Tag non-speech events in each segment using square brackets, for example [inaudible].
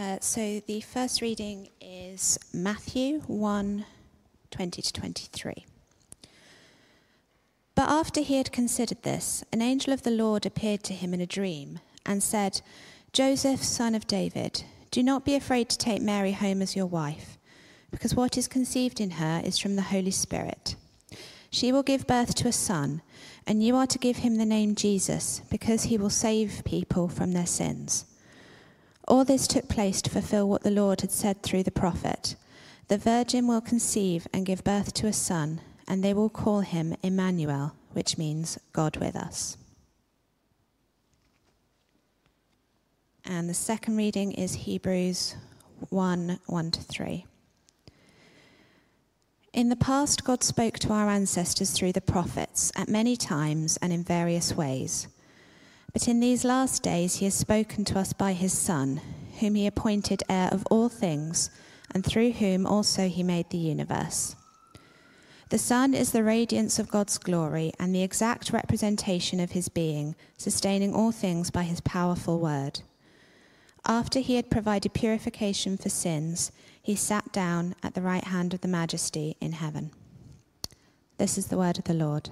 Uh, so the first reading is Matthew 1 20 to 23. But after he had considered this, an angel of the Lord appeared to him in a dream and said, Joseph, son of David, do not be afraid to take Mary home as your wife, because what is conceived in her is from the Holy Spirit. She will give birth to a son, and you are to give him the name Jesus, because he will save people from their sins. All this took place to fulfill what the Lord had said through the prophet The virgin will conceive and give birth to a son, and they will call him Emmanuel, which means God with us. And the second reading is Hebrews 1 1 to 3. In the past, God spoke to our ancestors through the prophets at many times and in various ways. But in these last days, he has spoken to us by his Son, whom he appointed heir of all things, and through whom also he made the universe. The Son is the radiance of God's glory and the exact representation of his being, sustaining all things by his powerful word. After he had provided purification for sins, he sat down at the right hand of the Majesty in heaven. This is the word of the Lord.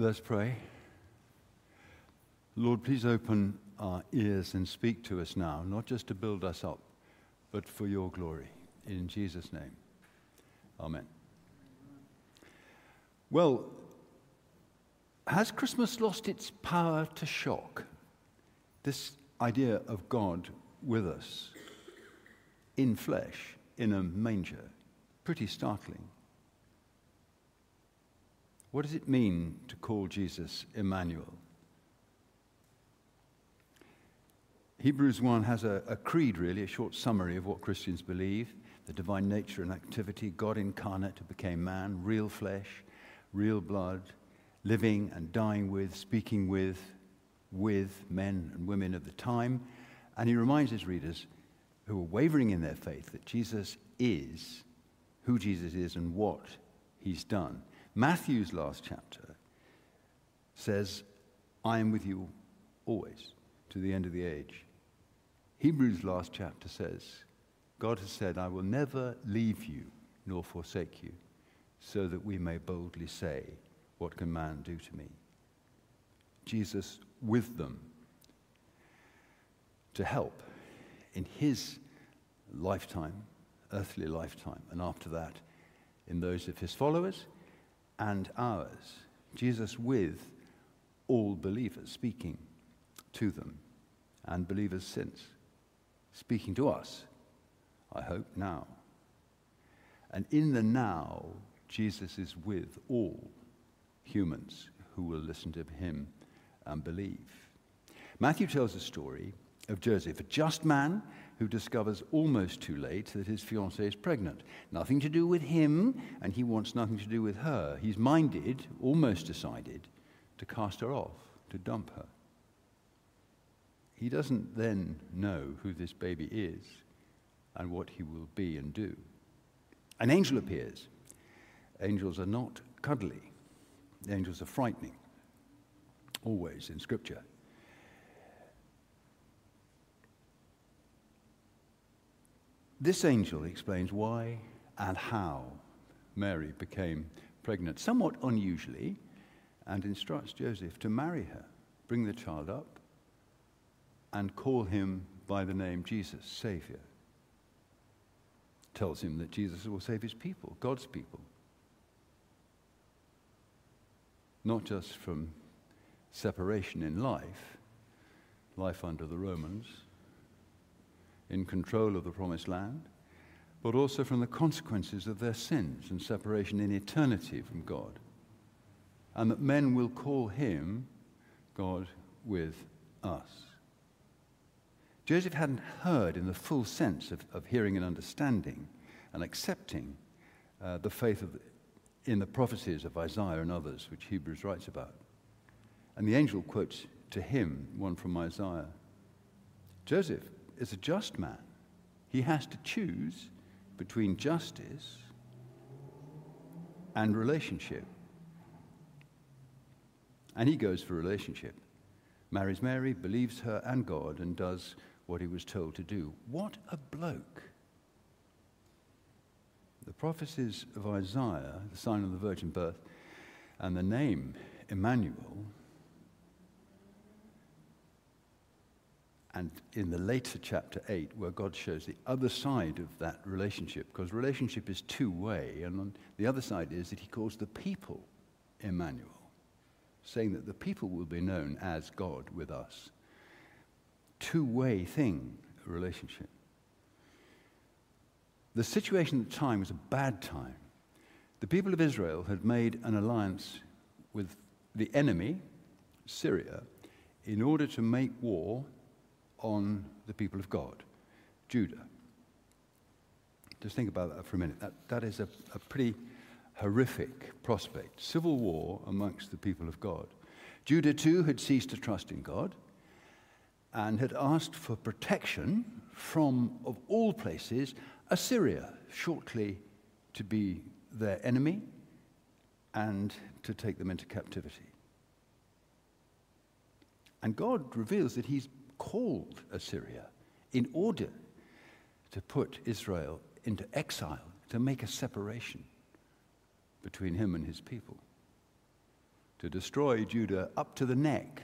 Let's pray. Lord, please open our ears and speak to us now, not just to build us up, but for your glory. In Jesus' name. Amen. Well, has Christmas lost its power to shock? This idea of God with us in flesh, in a manger, pretty startling. What does it mean to call Jesus Emmanuel? Hebrews 1 has a, a, creed, really, a short summary of what Christians believe the divine nature and activity, God incarnate who became man, real flesh, real blood, living and dying with, speaking with, with men and women of the time. And he reminds his readers who are wavering in their faith that Jesus is who Jesus is and what he's done. Matthew's last chapter says, I am with you always to the end of the age. Hebrews' last chapter says, God has said, I will never leave you nor forsake you, so that we may boldly say, What can man do to me? Jesus with them to help in his lifetime, earthly lifetime, and after that, in those of his followers and ours. Jesus with all believers, speaking to them, and believers since, speaking to us, I hope, now. And in the now, Jesus is with all humans who will listen to him and believe. Matthew tells a story of Joseph, a just man who discovers almost too late that his fiancée is pregnant. Nothing to do with him, and he wants nothing to do with her. He's minded, almost decided, to cast her off, to dump her. He doesn't then know who this baby is and what he will be and do. An angel appears. Angels are not cuddly, angels are frightening, always in Scripture. This angel explains why and how Mary became pregnant, somewhat unusually, and instructs Joseph to marry her, bring the child up, and call him by the name Jesus, Savior. Tells him that Jesus will save his people, God's people. Not just from separation in life, life under the Romans, in control of the promised land, but also from the consequences of their sins and separation in eternity from God. And that men will call him God with us. Joseph hadn't heard in the full sense of, of hearing and understanding and accepting uh, the faith of, in the prophecies of Isaiah and others, which Hebrews writes about. And the angel quotes to him one from Isaiah Joseph, is a just man, he has to choose between justice and relationship. And he goes for relationship. Marries Mary, believes her and God, and does what he was told to do. What a bloke. The prophecies of Isaiah, the sign of the virgin birth, and the name Emmanuel, and in the later chapter 8, where God shows the other side of that relationship, because relationship is two way, and the other side is that he calls the people Emmanuel, saying that the people will be known as God with us. Two way thing, relationship. The situation at the time was a bad time. The people of Israel had made an alliance with the enemy, Syria, in order to make war on the people of God, Judah. Just think about that for a minute. That, that is a, a pretty horrific prospect. Civil war amongst the people of God. Judah, too, had ceased to trust in God and had asked for protection from, of all places, Assyria, shortly to be their enemy and to take them into captivity. And God reveals that He's called Assyria in order to put Israel into exile, to make a separation between Him and His people, to destroy Judah up to the neck.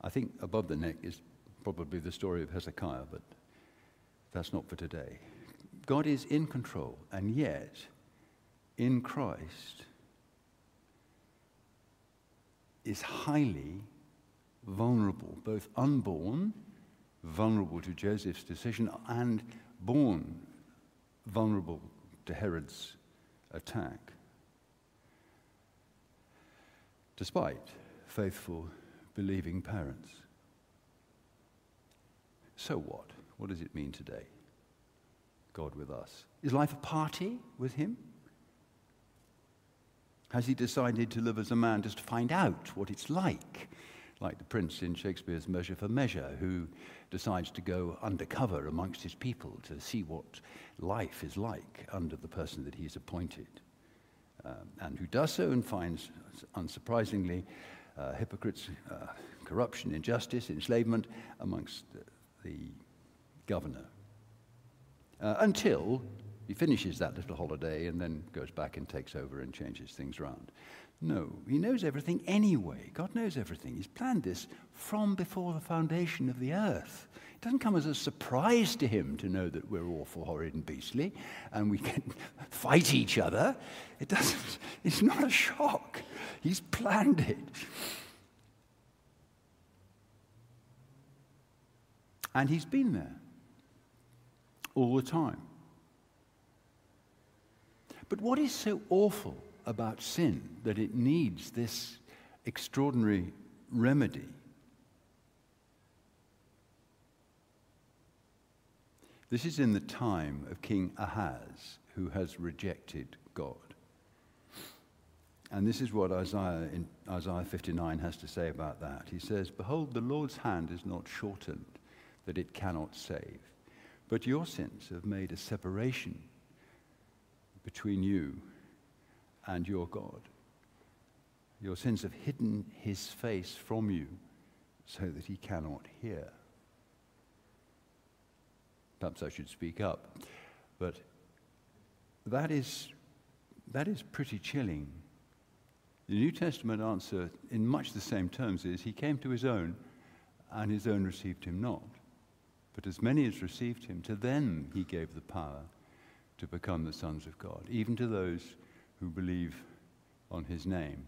I think above the neck is probably the story of Hezekiah, but that's not for today. God is in control, and yet, in Christ, is highly vulnerable, both unborn, vulnerable to Joseph's decision, and born, vulnerable to Herod's attack. Despite faithful, believing parents. So what? What does it mean today? God with us. Is life a party with Him? Has He decided to live as a man just to find out what it's like? Like the prince in Shakespeare's Measure for Measure, who decides to go undercover amongst his people to see what life is like under the person that he's appointed. Um, and who does so and finds, unsurprisingly, uh, hypocrites, uh, corruption, injustice, enslavement amongst the, the governor. Uh, until he finishes that little holiday and then goes back and takes over and changes things around. No, he knows everything anyway. God knows everything. He's planned this from before the foundation of the earth. It doesn't come as a surprise to him to know that we're awful, horrid, and beastly and we can [laughs] fight each other. It doesn't, [laughs] it's not a shock. He's planned it. And he's been there all the time. But what is so awful about sin that it needs this extraordinary remedy? This is in the time of King Ahaz, who has rejected God. And this is what Isaiah in Isaiah 59 has to say about that. He says, Behold, the Lord's hand is not shortened, that it cannot save but your sins have made a separation between you and your God. Your sins have hidden his face from you so that he cannot hear. Perhaps I should speak up. But that is, that is pretty chilling. The New Testament answer, in much the same terms, is He came to His own, and His own received Him not. But as many as received him, to them he gave the power to become the sons of God, even to those who believe on his name.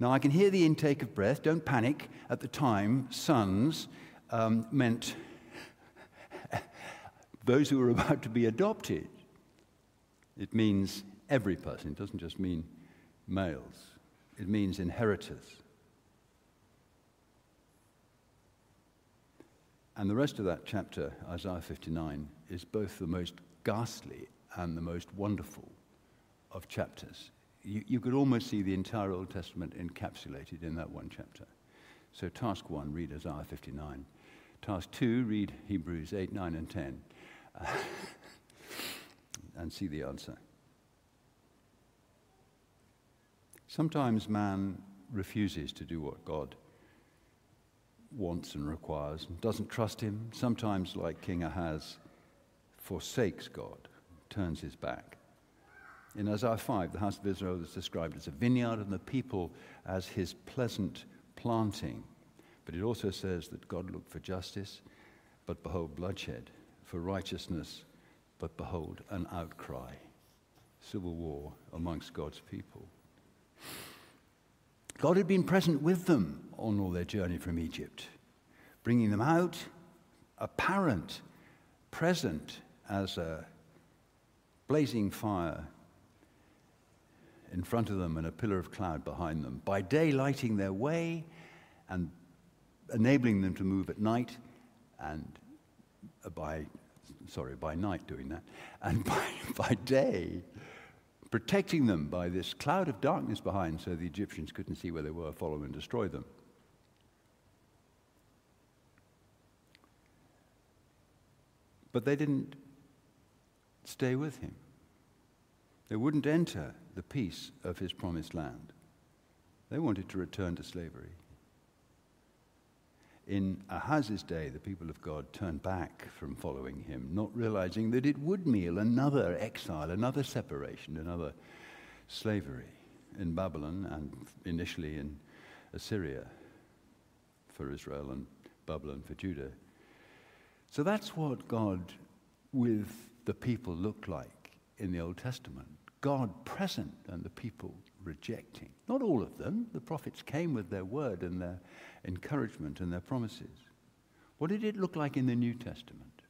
Now, I can hear the intake of breath. Don't panic. At the time, sons um, meant those who were about to be adopted. It means every person, it doesn't just mean males, it means inheritors. And the rest of that chapter, Isaiah 59, is both the most ghastly and the most wonderful of chapters. You, you, could almost see the entire Old Testament encapsulated in that one chapter. So, task one read Isaiah 59. Task two, read Hebrews 8, 9, and 10 uh, [laughs] and see the answer. Sometimes man refuses to do what God wants and requires and doesn't trust him. Sometimes, like King Ahaz, forsakes God, turns his back. In Isaiah 5, the house of Israel is described as a vineyard and the people as his pleasant planting. But it also says that God looked for justice, but behold, bloodshed, for righteousness, but behold, an outcry. Civil war amongst God's people. God had been present with them on all their journey from Egypt, bringing them out, apparent, present as a blazing fire in front of them and a pillar of cloud behind them. By day, lighting their way and enabling them to move at night, and uh, by, sorry, by night doing that, and [laughs] by, by day, protecting them by this cloud of darkness behind so the Egyptians couldn't see where they were, follow and destroy them. But they didn't stay with him. They wouldn't enter the peace of his promised land. They wanted to return to slavery. In Ahaz's day, the people of God turned back from following him, not realizing that it would mean another exile, another separation, another slavery in Babylon and initially in Assyria for Israel and Babylon for Judah. So that's what God with the people looked like in the Old Testament. God present and the people rejecting. Not all of them. The prophets came with their word and their encouragement and their promises. What did it look like in the New Testament?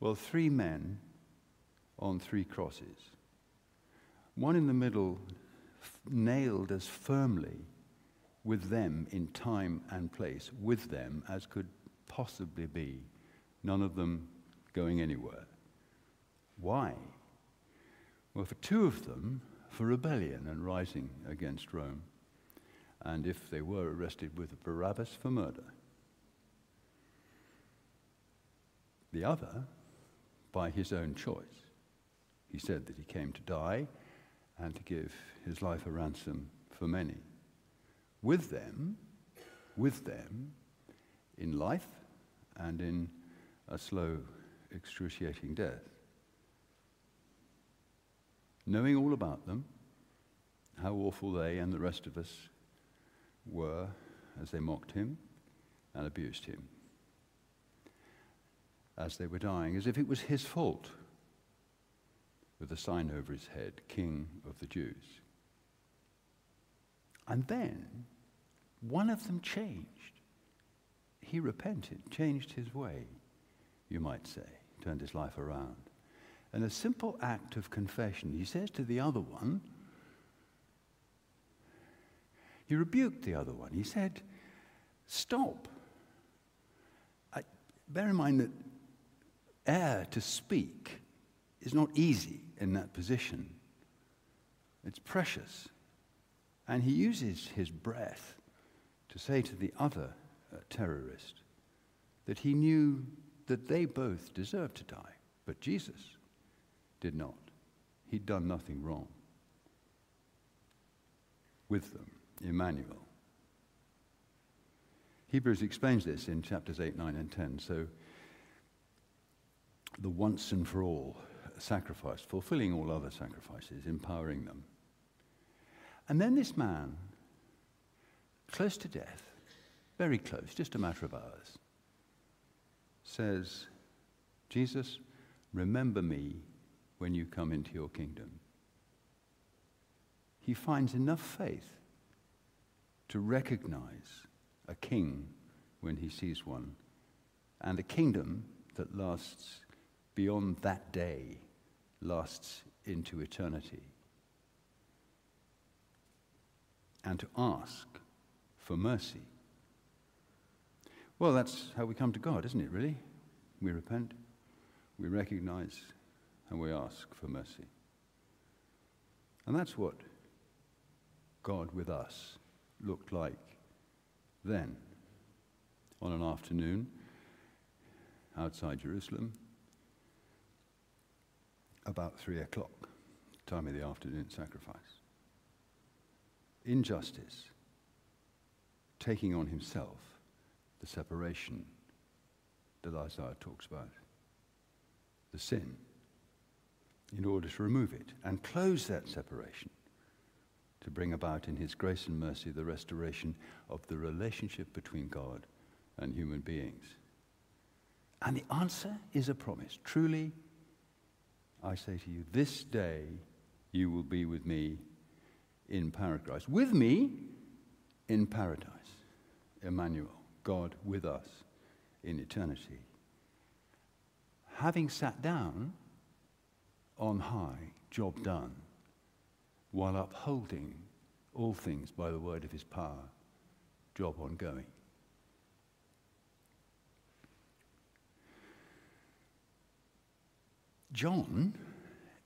Well, three men on three crosses. One in the middle, nailed as firmly with them in time and place, with them as could possibly be, none of them going anywhere. Why? Well, for two of them, for rebellion and rising against Rome and if they were arrested with Barabbas for murder. The other, by his own choice. He said that he came to die and to give his life a ransom for many. With them, with them, in life and in a slow, excruciating death. Knowing all about them, how awful they and the rest of us were as they mocked him and abused him. As they were dying, as if it was his fault, with a sign over his head, King of the Jews. And then one of them changed. He repented, changed his way, you might say, turned his life around. And a simple act of confession, he says to the other one, he rebuked the other one. He said, Stop. I, bear in mind that air to speak is not easy in that position, it's precious. And he uses his breath to say to the other uh, terrorist that he knew that they both deserved to die, but Jesus did not. He'd done nothing wrong with them. Emmanuel. Hebrews explains this in chapters 8, 9, and 10. So, the once and for all sacrifice, fulfilling all other sacrifices, empowering them. And then this man, close to death, very close, just a matter of hours, says, Jesus, remember me when you come into your kingdom. He finds enough faith to recognize a king when he sees one, and a kingdom that lasts beyond that day, lasts into eternity. And to ask for mercy. Well, that's how we come to God, isn't it, really? We repent, we recognize, and we ask for mercy. And that's what God with us looked like then on an afternoon outside Jerusalem, about three o'clock, time of the afternoon sacrifice. Injustice, taking on himself the separation that Isaiah talks about, the sin, in order to remove it and close that separation, to bring about in his grace and mercy the restoration of the relationship between God and human beings. And the answer is a promise. Truly, I say to you, this day you will be with me in paradise. With me in paradise. Emmanuel, God with us in eternity. Having sat down on high, job done, while upholding all things by the word of his power, job ongoing. John,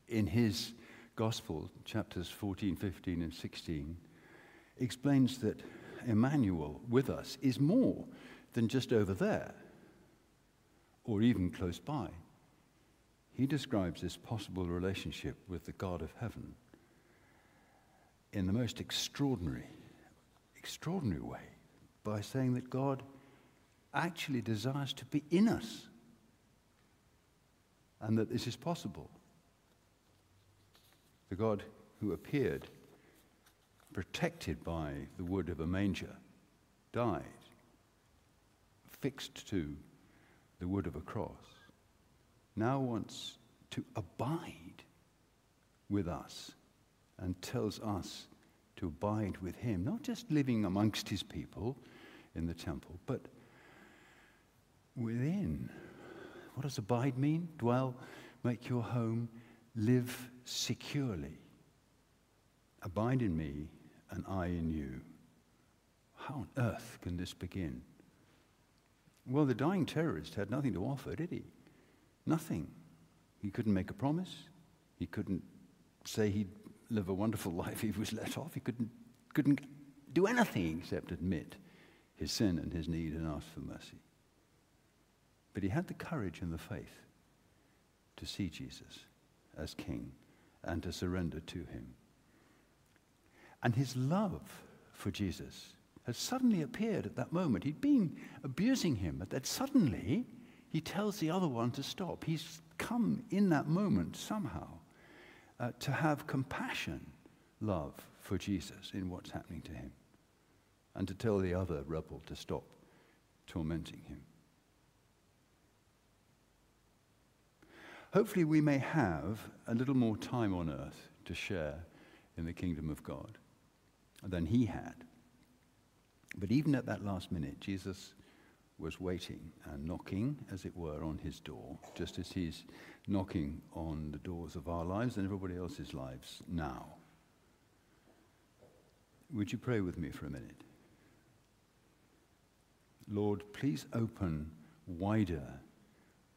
in his Gospel, chapters 14, 15, and 16, explains that Emmanuel with us is more than just over there or even close by. He describes this possible relationship with the God of heaven in the most extraordinary, extraordinary way by saying that God actually desires to be in us and that this is possible. The God who appeared protected by the wood of a manger died, fixed to the wood of a cross, now wants to abide with us and tells us to abide with him, not just living amongst his people in the temple, but within what does abide mean? Dwell, make your home, live securely. Abide in me, and I in you. How on earth can this begin? Well, the dying terrorist had nothing to offer, did he? Nothing. He couldn't make a promise. He couldn't say he'd live a wonderful [laughs] life if he was let off. He couldn't, couldn't do anything except admit his sin and his need and ask for mercy. But he had the courage and the faith to see Jesus as king and to surrender to him. And his love for Jesus has suddenly appeared at that moment. He'd been abusing him, but that suddenly he tells the other one to stop. He's come in that moment somehow uh, to have compassion, love for Jesus in what's happening to him, and to tell the other rebel to stop tormenting him. Hopefully, we may have a little more time on earth to share in the kingdom of God than he had. But even at that last minute, Jesus was waiting and knocking, as it were, on his door, just as he's knocking on the doors of our lives and everybody else's lives now. Would you pray with me for a minute? Lord, please open wider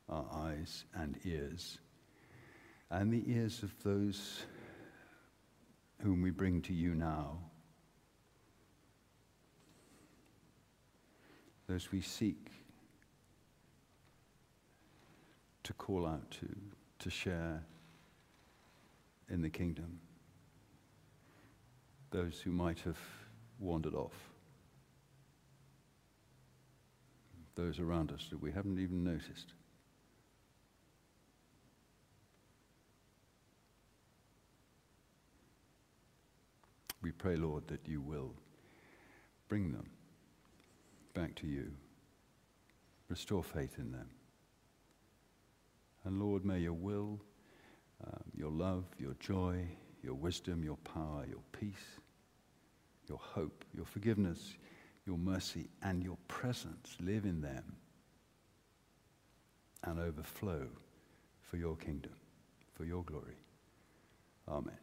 our eyes and ears, and the ears of those whom we bring to you now, those we seek to call out to, to share in the kingdom, those who might have wandered off. Those around us that we haven't even noticed. We pray, Lord, that you will bring them back to you, restore faith in them. And Lord, may your will, um, your love, your joy, your wisdom, your power, your peace, your hope, your forgiveness, your mercy, and your presence live in them and overflow for your kingdom, for your glory. Amen.